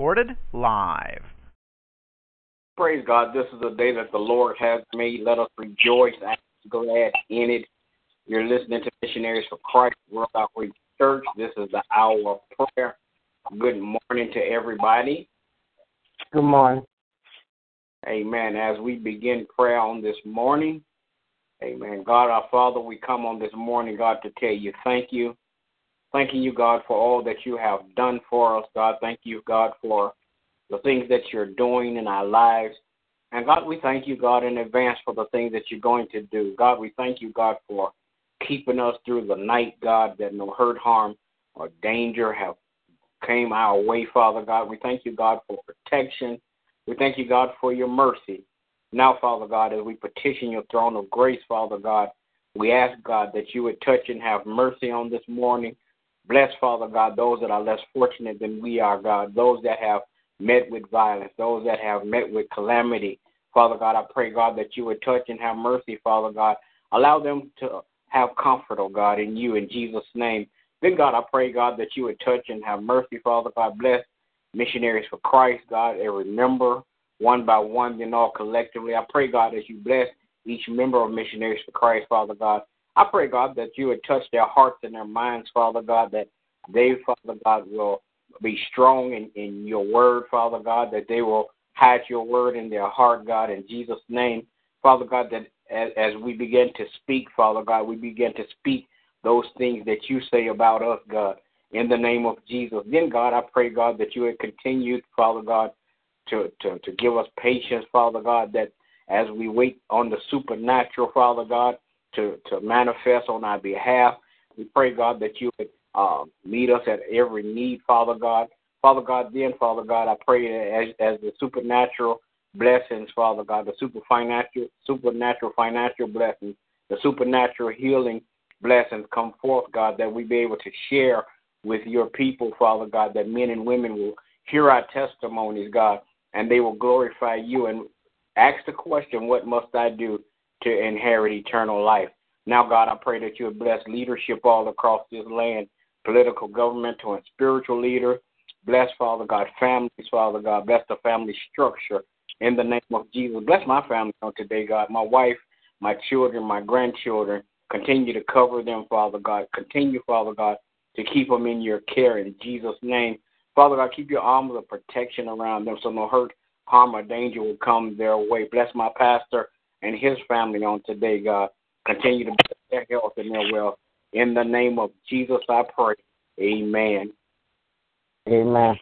Recorded live. Praise God. This is the day that the Lord has made. Let us rejoice and be glad in it. You're listening to Missionaries for Christ World Outreach Church. This is the hour of prayer. Good morning to everybody. Good morning. Amen. As we begin prayer on this morning, Amen. God our Father, we come on this morning, God, to tell you thank you. Thanking you, God, for all that you have done for us. God, thank you, God, for the things that you're doing in our lives. And God, we thank you, God, in advance for the things that you're going to do. God, we thank you, God, for keeping us through the night, God, that no hurt, harm, or danger have came our way, Father God. We thank you, God, for protection. We thank you, God, for your mercy. Now, Father God, as we petition your throne of grace, Father God, we ask, God, that you would touch and have mercy on this morning. Bless, Father God, those that are less fortunate than we are, God, those that have met with violence, those that have met with calamity. Father God, I pray, God, that you would touch and have mercy, Father God. Allow them to have comfort, oh God, in you in Jesus' name. Then, God, I pray, God, that you would touch and have mercy, Father God. Bless missionaries for Christ, God, every member, one by one, then all collectively. I pray, God, as you bless each member of missionaries for Christ, Father God. I pray, God, that you would touch their hearts and their minds, Father God, that they, Father God, will be strong in, in your word, Father God, that they will hide your word in their heart, God, in Jesus' name. Father God, that as, as we begin to speak, Father God, we begin to speak those things that you say about us, God, in the name of Jesus. Then, God, I pray, God, that you would continue, Father God, to, to, to give us patience, Father God, that as we wait on the supernatural, Father God, to, to manifest on our behalf, we pray, God, that you would uh, meet us at every need, Father God. Father God, then, Father God, I pray as, as the supernatural blessings, Father God, the super financial, supernatural financial blessings, the supernatural healing blessings come forth, God, that we be able to share with your people, Father God, that men and women will hear our testimonies, God, and they will glorify you and ask the question, What must I do to inherit eternal life? Now, God, I pray that you would bless leadership all across this land, political, governmental, and spiritual leader. Bless, Father God, families, Father God. Bless the family structure in the name of Jesus. Bless my family on today, God. My wife, my children, my grandchildren. Continue to cover them, Father God. Continue, Father God, to keep them in your care in Jesus' name. Father God, keep your arms of protection around them so no hurt, harm, or danger will come their way. Bless my pastor and his family on today, God. Continue to bless their health and their wealth. In the name of Jesus, I pray. Amen. Amen.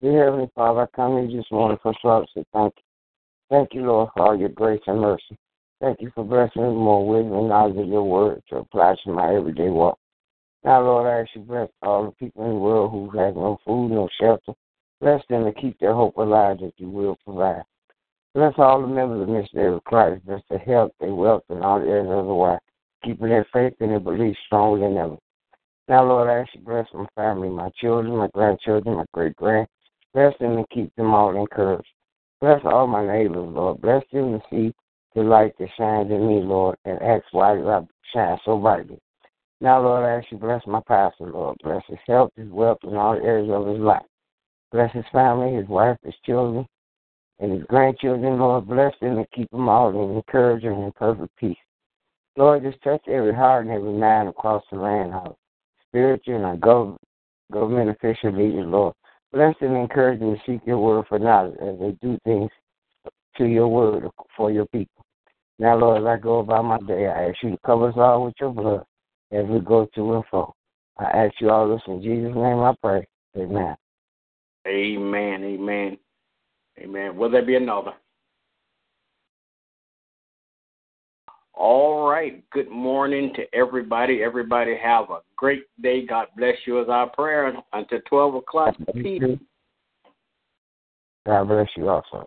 Dear Heavenly Father, I come you this morning for say thank you. Thank you, Lord, for all your grace and mercy. Thank you for blessing me more wisdom and knowledge of your word to apply to my everyday walk. Now, Lord, I ask you bless all the people in the world who have no food, no shelter. Bless them to keep their hope alive that you will provide. Bless all the members of the Missionary of Christ. Bless their health, their wealth, and all the areas of the life, keeping their faith and their belief stronger than ever. Now, Lord, I ask you bless my family, my children, my grandchildren, my great grand. Bless them and keep them all encouraged. Bless all my neighbors, Lord. Bless them to see the light that shines in me, Lord, and ask why I shine so brightly. Now, Lord, I ask you bless my pastor, Lord. Bless his health, his wealth, and all the areas of his life. Bless his family, his wife, his children, and his grandchildren, Lord. Bless them and keep them all in encouragement and perfect peace. Lord, just touch every heart and every mind across the land, our spiritual and our government, government official leaders, Lord. Bless them and encourage them to seek your word for knowledge as they do things to your word for your people. Now, Lord, as I go about my day, I ask you to cover us all with your blood as we go to and fro. I ask you all this in Jesus' name I pray. Amen. Amen. Amen. Amen. Will there be another? All right. Good morning to everybody. Everybody have a great day. God bless you as our prayer until 12 o'clock. Peace. God bless you also.